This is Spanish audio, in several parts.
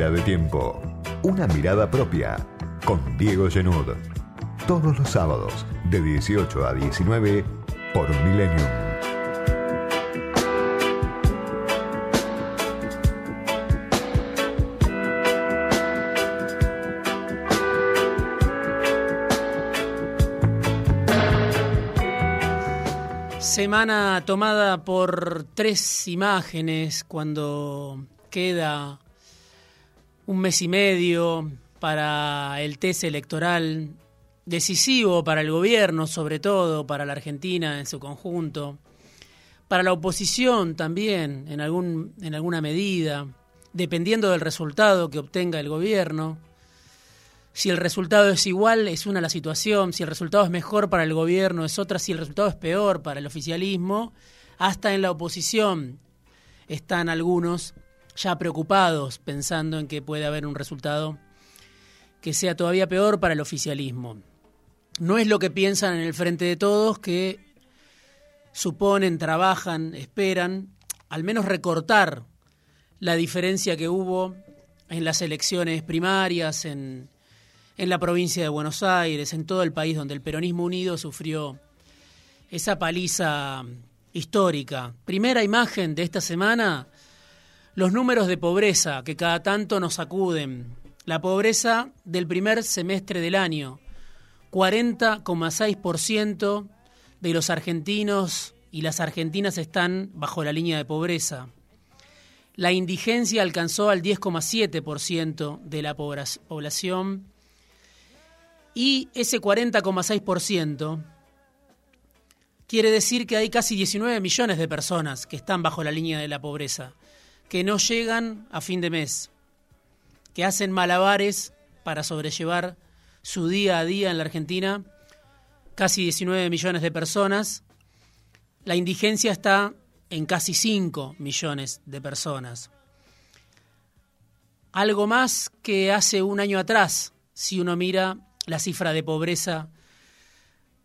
De tiempo. Una mirada propia. Con Diego Genud. Todos los sábados, de 18 a 19, por Millennium. Semana tomada por tres imágenes cuando queda un mes y medio para el test electoral decisivo para el gobierno, sobre todo para la Argentina en su conjunto, para la oposición también en, algún, en alguna medida, dependiendo del resultado que obtenga el gobierno. Si el resultado es igual, es una la situación, si el resultado es mejor para el gobierno, es otra, si el resultado es peor para el oficialismo, hasta en la oposición están algunos ya preocupados pensando en que puede haber un resultado que sea todavía peor para el oficialismo. No es lo que piensan en el frente de todos, que suponen, trabajan, esperan, al menos recortar la diferencia que hubo en las elecciones primarias, en, en la provincia de Buenos Aires, en todo el país donde el peronismo unido sufrió esa paliza histórica. Primera imagen de esta semana, los números de pobreza que cada tanto nos sacuden. La pobreza del primer semestre del año. 40,6% de los argentinos y las argentinas están bajo la línea de pobreza. La indigencia alcanzó al 10,7% de la población y ese 40,6% quiere decir que hay casi 19 millones de personas que están bajo la línea de la pobreza que no llegan a fin de mes, que hacen malabares para sobrellevar su día a día en la Argentina, casi 19 millones de personas. La indigencia está en casi 5 millones de personas. Algo más que hace un año atrás, si uno mira la cifra de pobreza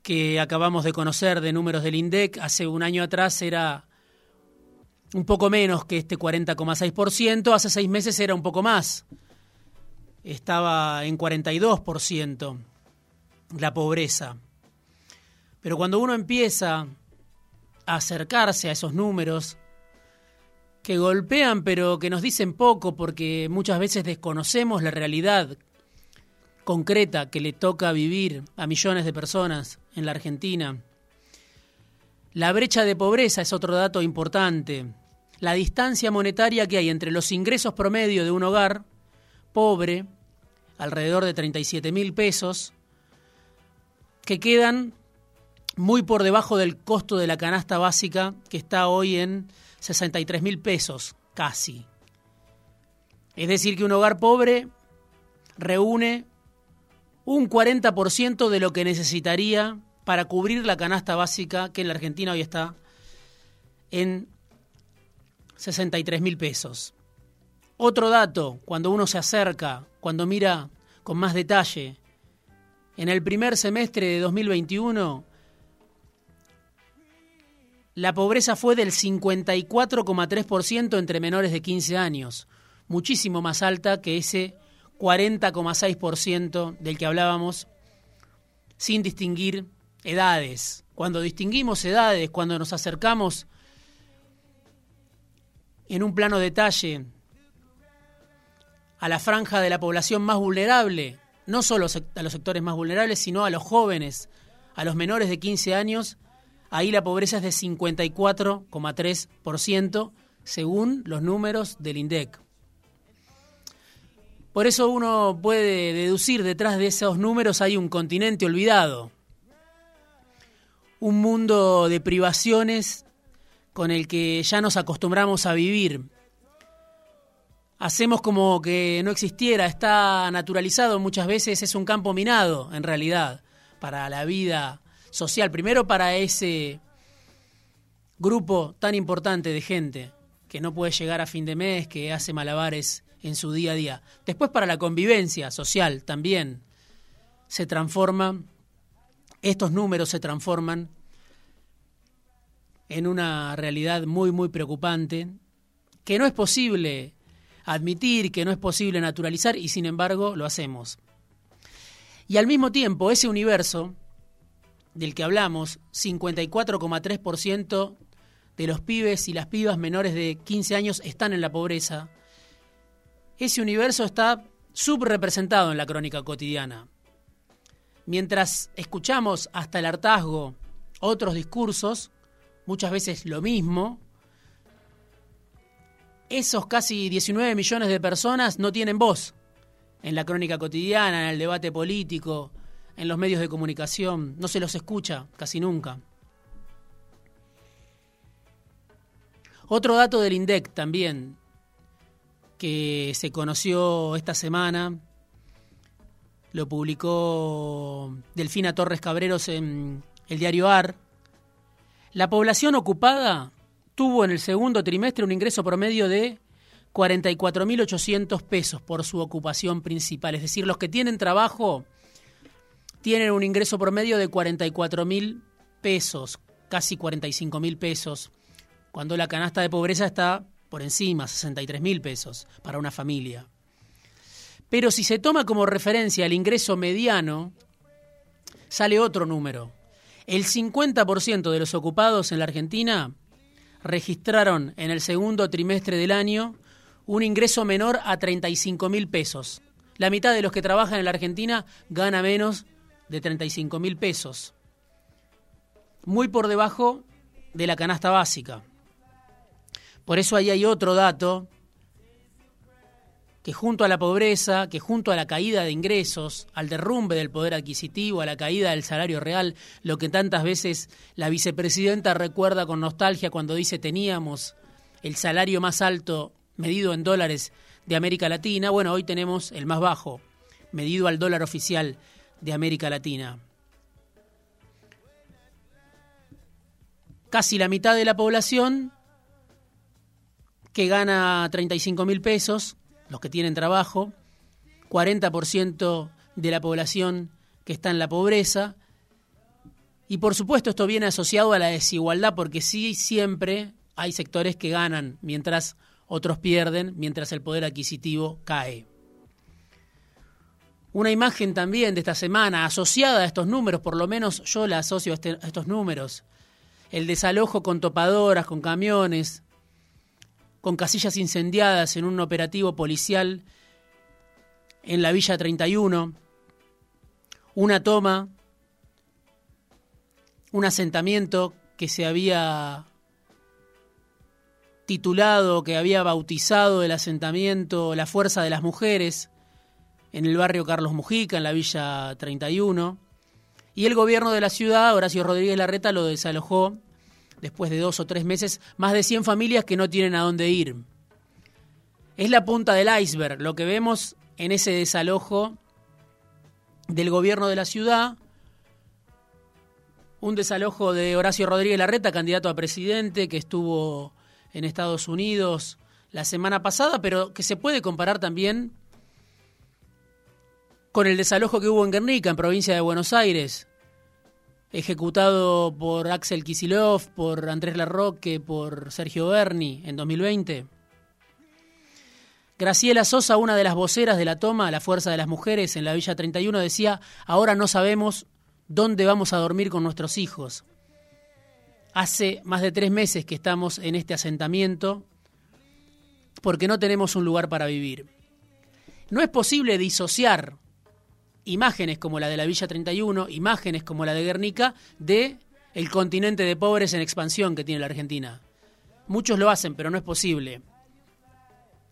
que acabamos de conocer de números del INDEC, hace un año atrás era un poco menos que este 40,6%, hace seis meses era un poco más, estaba en 42% la pobreza. Pero cuando uno empieza a acercarse a esos números, que golpean pero que nos dicen poco porque muchas veces desconocemos la realidad concreta que le toca vivir a millones de personas en la Argentina. La brecha de pobreza es otro dato importante la distancia monetaria que hay entre los ingresos promedio de un hogar pobre, alrededor de 37 mil pesos, que quedan muy por debajo del costo de la canasta básica, que está hoy en 63 mil pesos, casi. Es decir, que un hogar pobre reúne un 40% de lo que necesitaría para cubrir la canasta básica, que en la Argentina hoy está en 63 mil pesos. Otro dato, cuando uno se acerca, cuando mira con más detalle, en el primer semestre de 2021, la pobreza fue del 54,3% entre menores de 15 años, muchísimo más alta que ese 40,6% del que hablábamos, sin distinguir edades. Cuando distinguimos edades, cuando nos acercamos en un plano detalle a la franja de la población más vulnerable, no solo a los sectores más vulnerables, sino a los jóvenes, a los menores de 15 años, ahí la pobreza es de 54,3%, según los números del INDEC. Por eso uno puede deducir detrás de esos números hay un continente olvidado, un mundo de privaciones con el que ya nos acostumbramos a vivir. Hacemos como que no existiera, está naturalizado muchas veces, es un campo minado en realidad para la vida social, primero para ese grupo tan importante de gente que no puede llegar a fin de mes, que hace malabares en su día a día. Después para la convivencia social también se transforma, estos números se transforman en una realidad muy, muy preocupante, que no es posible admitir, que no es posible naturalizar y sin embargo lo hacemos. Y al mismo tiempo, ese universo del que hablamos, 54,3% de los pibes y las pibas menores de 15 años están en la pobreza, ese universo está subrepresentado en la crónica cotidiana. Mientras escuchamos hasta el hartazgo otros discursos, muchas veces lo mismo, esos casi 19 millones de personas no tienen voz en la crónica cotidiana, en el debate político, en los medios de comunicación, no se los escucha casi nunca. Otro dato del INDEC también, que se conoció esta semana, lo publicó Delfina Torres Cabreros en el diario AR. La población ocupada tuvo en el segundo trimestre un ingreso promedio de 44.800 pesos por su ocupación principal. Es decir, los que tienen trabajo tienen un ingreso promedio de 44.000 pesos, casi 45.000 pesos, cuando la canasta de pobreza está por encima, 63.000 pesos para una familia. Pero si se toma como referencia el ingreso mediano, sale otro número. El 50% de los ocupados en la Argentina registraron en el segundo trimestre del año un ingreso menor a 35 mil pesos. La mitad de los que trabajan en la Argentina gana menos de 35 mil pesos. Muy por debajo de la canasta básica. Por eso ahí hay otro dato que junto a la pobreza, que junto a la caída de ingresos, al derrumbe del poder adquisitivo, a la caída del salario real, lo que tantas veces la vicepresidenta recuerda con nostalgia cuando dice teníamos el salario más alto medido en dólares de América Latina, bueno, hoy tenemos el más bajo, medido al dólar oficial de América Latina. Casi la mitad de la población que gana 35 mil pesos, los que tienen trabajo, 40% de la población que está en la pobreza. Y por supuesto esto viene asociado a la desigualdad porque sí siempre hay sectores que ganan mientras otros pierden, mientras el poder adquisitivo cae. Una imagen también de esta semana asociada a estos números, por lo menos yo la asocio a, este, a estos números. El desalojo con topadoras, con camiones, con casillas incendiadas en un operativo policial en la Villa 31, una toma, un asentamiento que se había titulado, que había bautizado el asentamiento La Fuerza de las Mujeres en el barrio Carlos Mujica, en la Villa 31, y el gobierno de la ciudad, Horacio Rodríguez Larreta, lo desalojó después de dos o tres meses, más de 100 familias que no tienen a dónde ir. Es la punta del iceberg, lo que vemos en ese desalojo del gobierno de la ciudad, un desalojo de Horacio Rodríguez Larreta, candidato a presidente, que estuvo en Estados Unidos la semana pasada, pero que se puede comparar también con el desalojo que hubo en Guernica, en provincia de Buenos Aires, ejecutado por Axel Kisilov, por Andrés Larroque, por Sergio Berni en 2020. Graciela Sosa, una de las voceras de la toma, la Fuerza de las Mujeres en la Villa 31, decía, ahora no sabemos dónde vamos a dormir con nuestros hijos. Hace más de tres meses que estamos en este asentamiento porque no tenemos un lugar para vivir. No es posible disociar imágenes como la de la Villa 31, imágenes como la de Guernica, de el continente de pobres en expansión que tiene la Argentina. Muchos lo hacen, pero no es posible.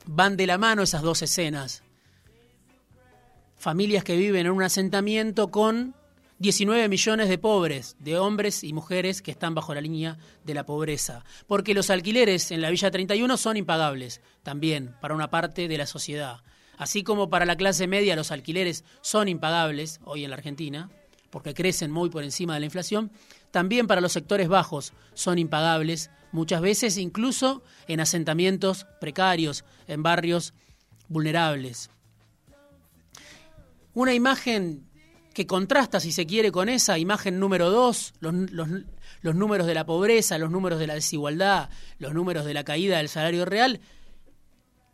Van de la mano esas dos escenas. Familias que viven en un asentamiento con 19 millones de pobres, de hombres y mujeres que están bajo la línea de la pobreza. Porque los alquileres en la Villa 31 son impagables, también, para una parte de la sociedad. Así como para la clase media los alquileres son impagables hoy en la Argentina, porque crecen muy por encima de la inflación, también para los sectores bajos son impagables, muchas veces incluso en asentamientos precarios, en barrios vulnerables. Una imagen que contrasta, si se quiere, con esa imagen número dos, los, los números de la pobreza, los números de la desigualdad, los números de la caída del salario real,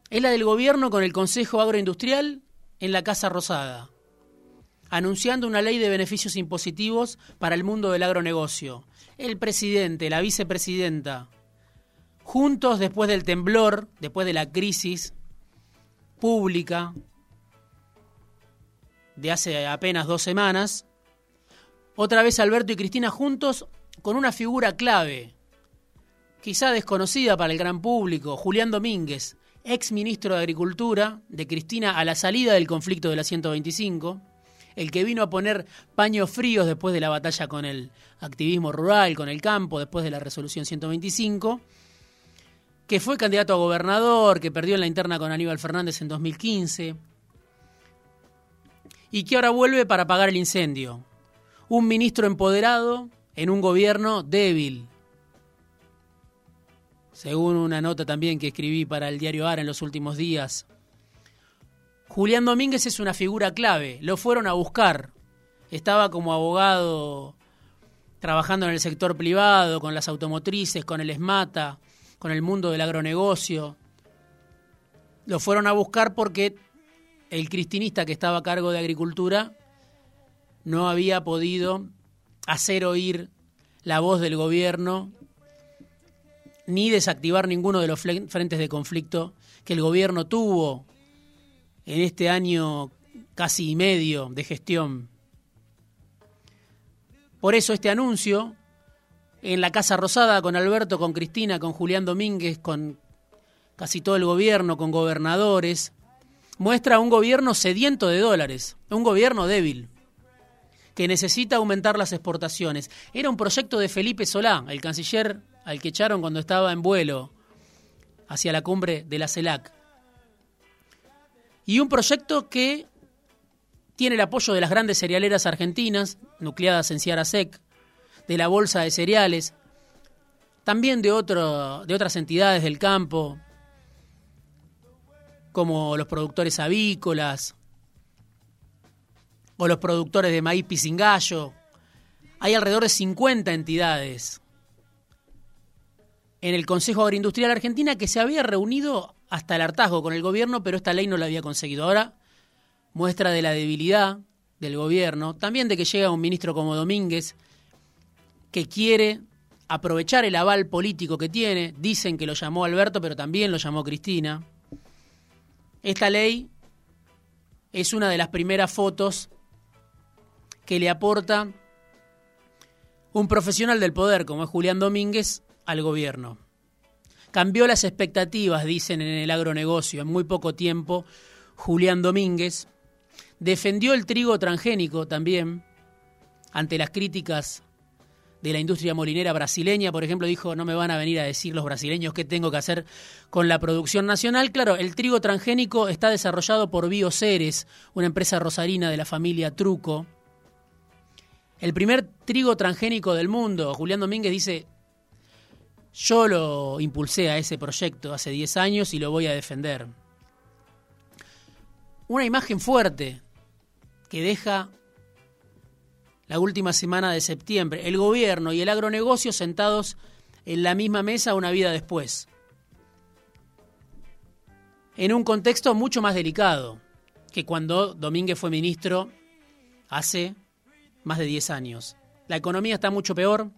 es la del gobierno con el Consejo Agroindustrial en la Casa Rosada, anunciando una ley de beneficios impositivos para el mundo del agronegocio. El presidente, la vicepresidenta, juntos después del temblor, después de la crisis pública de hace apenas dos semanas, otra vez Alberto y Cristina juntos con una figura clave, quizá desconocida para el gran público, Julián Domínguez, ex ministro de Agricultura de Cristina a la salida del conflicto de la 125, el que vino a poner paños fríos después de la batalla con el activismo rural, con el campo, después de la resolución 125, que fue candidato a gobernador, que perdió en la interna con Aníbal Fernández en 2015, y que ahora vuelve para apagar el incendio. Un ministro empoderado en un gobierno débil, según una nota también que escribí para el diario ARA en los últimos días. Julián Domínguez es una figura clave, lo fueron a buscar. Estaba como abogado trabajando en el sector privado, con las automotrices, con el ESMATA, con el mundo del agronegocio. Lo fueron a buscar porque el cristinista que estaba a cargo de Agricultura no había podido hacer oír la voz del gobierno ni desactivar ninguno de los frentes de conflicto que el gobierno tuvo en este año casi y medio de gestión. Por eso este anuncio en la Casa Rosada con Alberto, con Cristina, con Julián Domínguez, con casi todo el gobierno, con gobernadores, muestra un gobierno sediento de dólares, un gobierno débil, que necesita aumentar las exportaciones. Era un proyecto de Felipe Solá, el canciller al que echaron cuando estaba en vuelo hacia la cumbre de la CELAC. Y un proyecto que tiene el apoyo de las grandes cerealeras argentinas, nucleadas en Ciara Sec, de la Bolsa de Cereales, también de, otro, de otras entidades del campo, como los productores avícolas o los productores de maíz pisingallo. Hay alrededor de 50 entidades en el Consejo Agroindustrial Argentina que se había reunido hasta el hartazgo con el gobierno, pero esta ley no la había conseguido. Ahora muestra de la debilidad del gobierno, también de que llega un ministro como Domínguez, que quiere aprovechar el aval político que tiene. Dicen que lo llamó Alberto, pero también lo llamó Cristina. Esta ley es una de las primeras fotos que le aporta un profesional del poder como es Julián Domínguez al gobierno. Cambió las expectativas, dicen en el agronegocio, en muy poco tiempo. Julián Domínguez defendió el trigo transgénico también ante las críticas de la industria molinera brasileña, por ejemplo, dijo, no me van a venir a decir los brasileños qué tengo que hacer con la producción nacional. Claro, el trigo transgénico está desarrollado por Bioceres, una empresa rosarina de la familia Truco. El primer trigo transgénico del mundo, Julián Domínguez dice, yo lo impulsé a ese proyecto hace 10 años y lo voy a defender. Una imagen fuerte que deja la última semana de septiembre, el gobierno y el agronegocio sentados en la misma mesa una vida después. En un contexto mucho más delicado que cuando Domínguez fue ministro hace más de 10 años. La economía está mucho peor,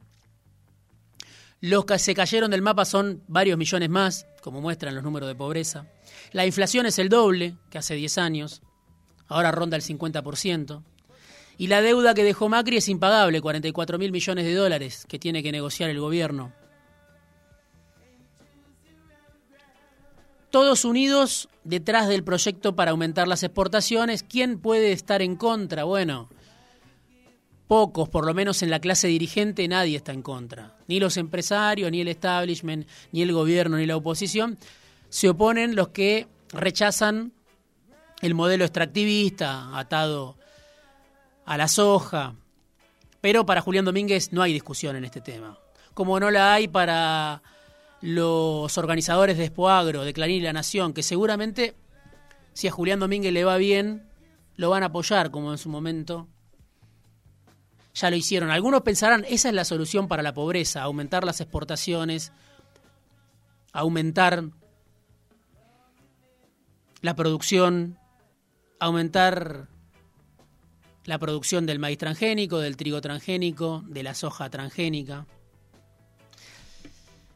los que se cayeron del mapa son varios millones más, como muestran los números de pobreza. La inflación es el doble que hace 10 años, ahora ronda el 50%. Y la deuda que dejó Macri es impagable, 44 mil millones de dólares que tiene que negociar el gobierno. Todos unidos detrás del proyecto para aumentar las exportaciones. ¿Quién puede estar en contra? Bueno, pocos, por lo menos en la clase dirigente, nadie está en contra. Ni los empresarios, ni el establishment, ni el gobierno, ni la oposición. Se oponen los que rechazan el modelo extractivista atado a la soja. Pero para Julián Domínguez no hay discusión en este tema. Como no la hay para los organizadores de Espoagro, de Clarín y La Nación, que seguramente, si a Julián Domínguez le va bien, lo van a apoyar, como en su momento ya lo hicieron. Algunos pensarán, esa es la solución para la pobreza, aumentar las exportaciones, aumentar la producción, aumentar la producción del maíz transgénico, del trigo transgénico, de la soja transgénica.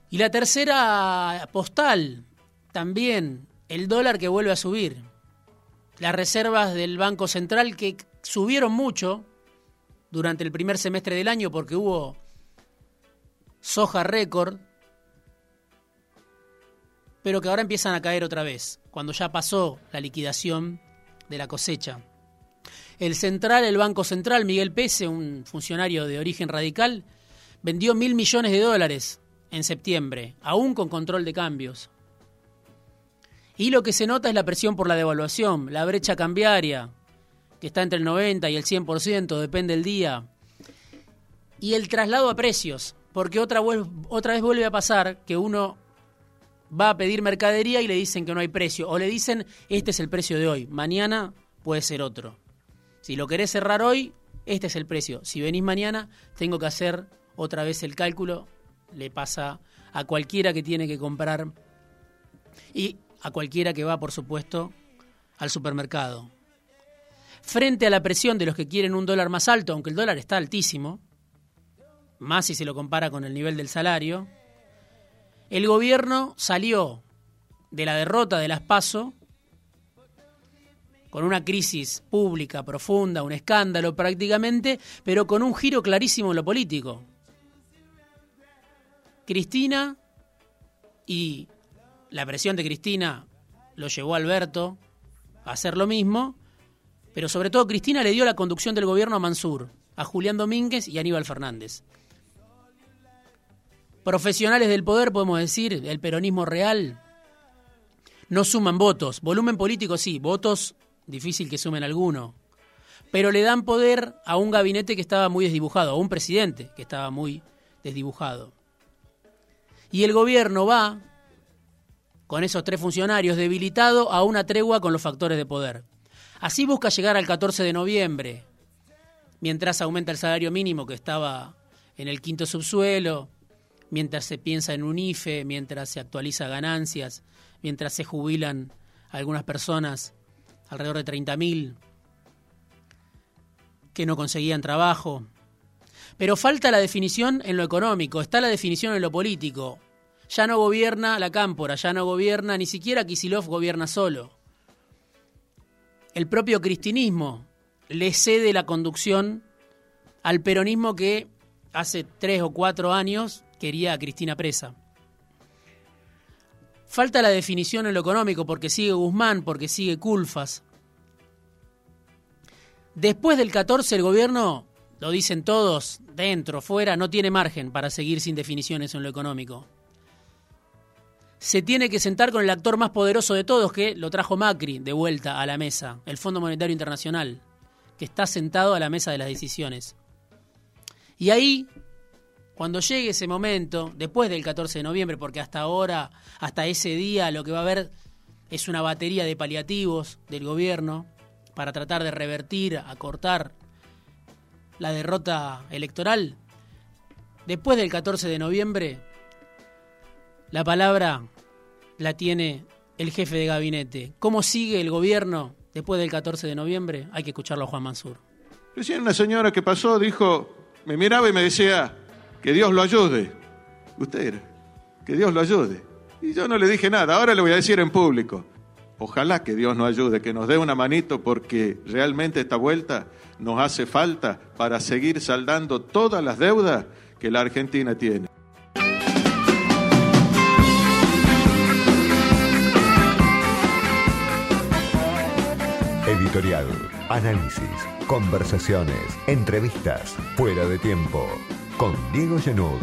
Y la tercera postal, también el dólar que vuelve a subir. Las reservas del Banco Central que subieron mucho durante el primer semestre del año porque hubo soja récord, pero que ahora empiezan a caer otra vez, cuando ya pasó la liquidación de la cosecha. El central, el Banco Central, Miguel Pese, un funcionario de origen radical, vendió mil millones de dólares en septiembre, aún con control de cambios. Y lo que se nota es la presión por la devaluación, la brecha cambiaria, que está entre el 90 y el 100%, depende del día. Y el traslado a precios, porque otra, otra vez vuelve a pasar que uno va a pedir mercadería y le dicen que no hay precio, o le dicen este es el precio de hoy, mañana puede ser otro. Si lo querés cerrar hoy, este es el precio. Si venís mañana, tengo que hacer otra vez el cálculo. Le pasa a cualquiera que tiene que comprar y a cualquiera que va, por supuesto, al supermercado. Frente a la presión de los que quieren un dólar más alto, aunque el dólar está altísimo, más si se lo compara con el nivel del salario, el gobierno salió de la derrota de las PASO con una crisis pública profunda, un escándalo prácticamente, pero con un giro clarísimo en lo político. Cristina y la presión de Cristina lo llevó a Alberto a hacer lo mismo, pero sobre todo Cristina le dio la conducción del gobierno a Mansur, a Julián Domínguez y a Aníbal Fernández. Profesionales del poder, podemos decir, el peronismo real, no suman votos. Volumen político sí, votos difícil que sumen alguno, pero le dan poder a un gabinete que estaba muy desdibujado, a un presidente que estaba muy desdibujado. Y el gobierno va, con esos tres funcionarios, debilitado a una tregua con los factores de poder. Así busca llegar al 14 de noviembre, mientras aumenta el salario mínimo que estaba en el quinto subsuelo, mientras se piensa en un IFE, mientras se actualiza ganancias, mientras se jubilan algunas personas alrededor de 30.000 que no conseguían trabajo. Pero falta la definición en lo económico, está la definición en lo político. Ya no gobierna la cámpora, ya no gobierna, ni siquiera Kisilov gobierna solo. El propio cristinismo le cede la conducción al peronismo que hace tres o cuatro años quería a Cristina presa. Falta la definición en lo económico porque sigue Guzmán, porque sigue Culfas. Después del 14 el gobierno, lo dicen todos, dentro, fuera, no tiene margen para seguir sin definiciones en lo económico. Se tiene que sentar con el actor más poderoso de todos, que lo trajo Macri de vuelta a la mesa, el Fondo Monetario Internacional, que está sentado a la mesa de las decisiones. Y ahí cuando llegue ese momento, después del 14 de noviembre, porque hasta ahora, hasta ese día, lo que va a haber es una batería de paliativos del gobierno para tratar de revertir, acortar la derrota electoral. Después del 14 de noviembre, la palabra la tiene el jefe de gabinete. ¿Cómo sigue el gobierno después del 14 de noviembre? Hay que escucharlo a Juan Mansur. Recién una señora que pasó dijo, me miraba y me decía, que Dios lo ayude. Usted era, que Dios lo ayude. Y yo no le dije nada, ahora le voy a decir en público. Ojalá que Dios nos ayude, que nos dé una manito porque realmente esta vuelta nos hace falta para seguir saldando todas las deudas que la Argentina tiene. Análisis, conversaciones, entrevistas, fuera de tiempo. Con Diego Genud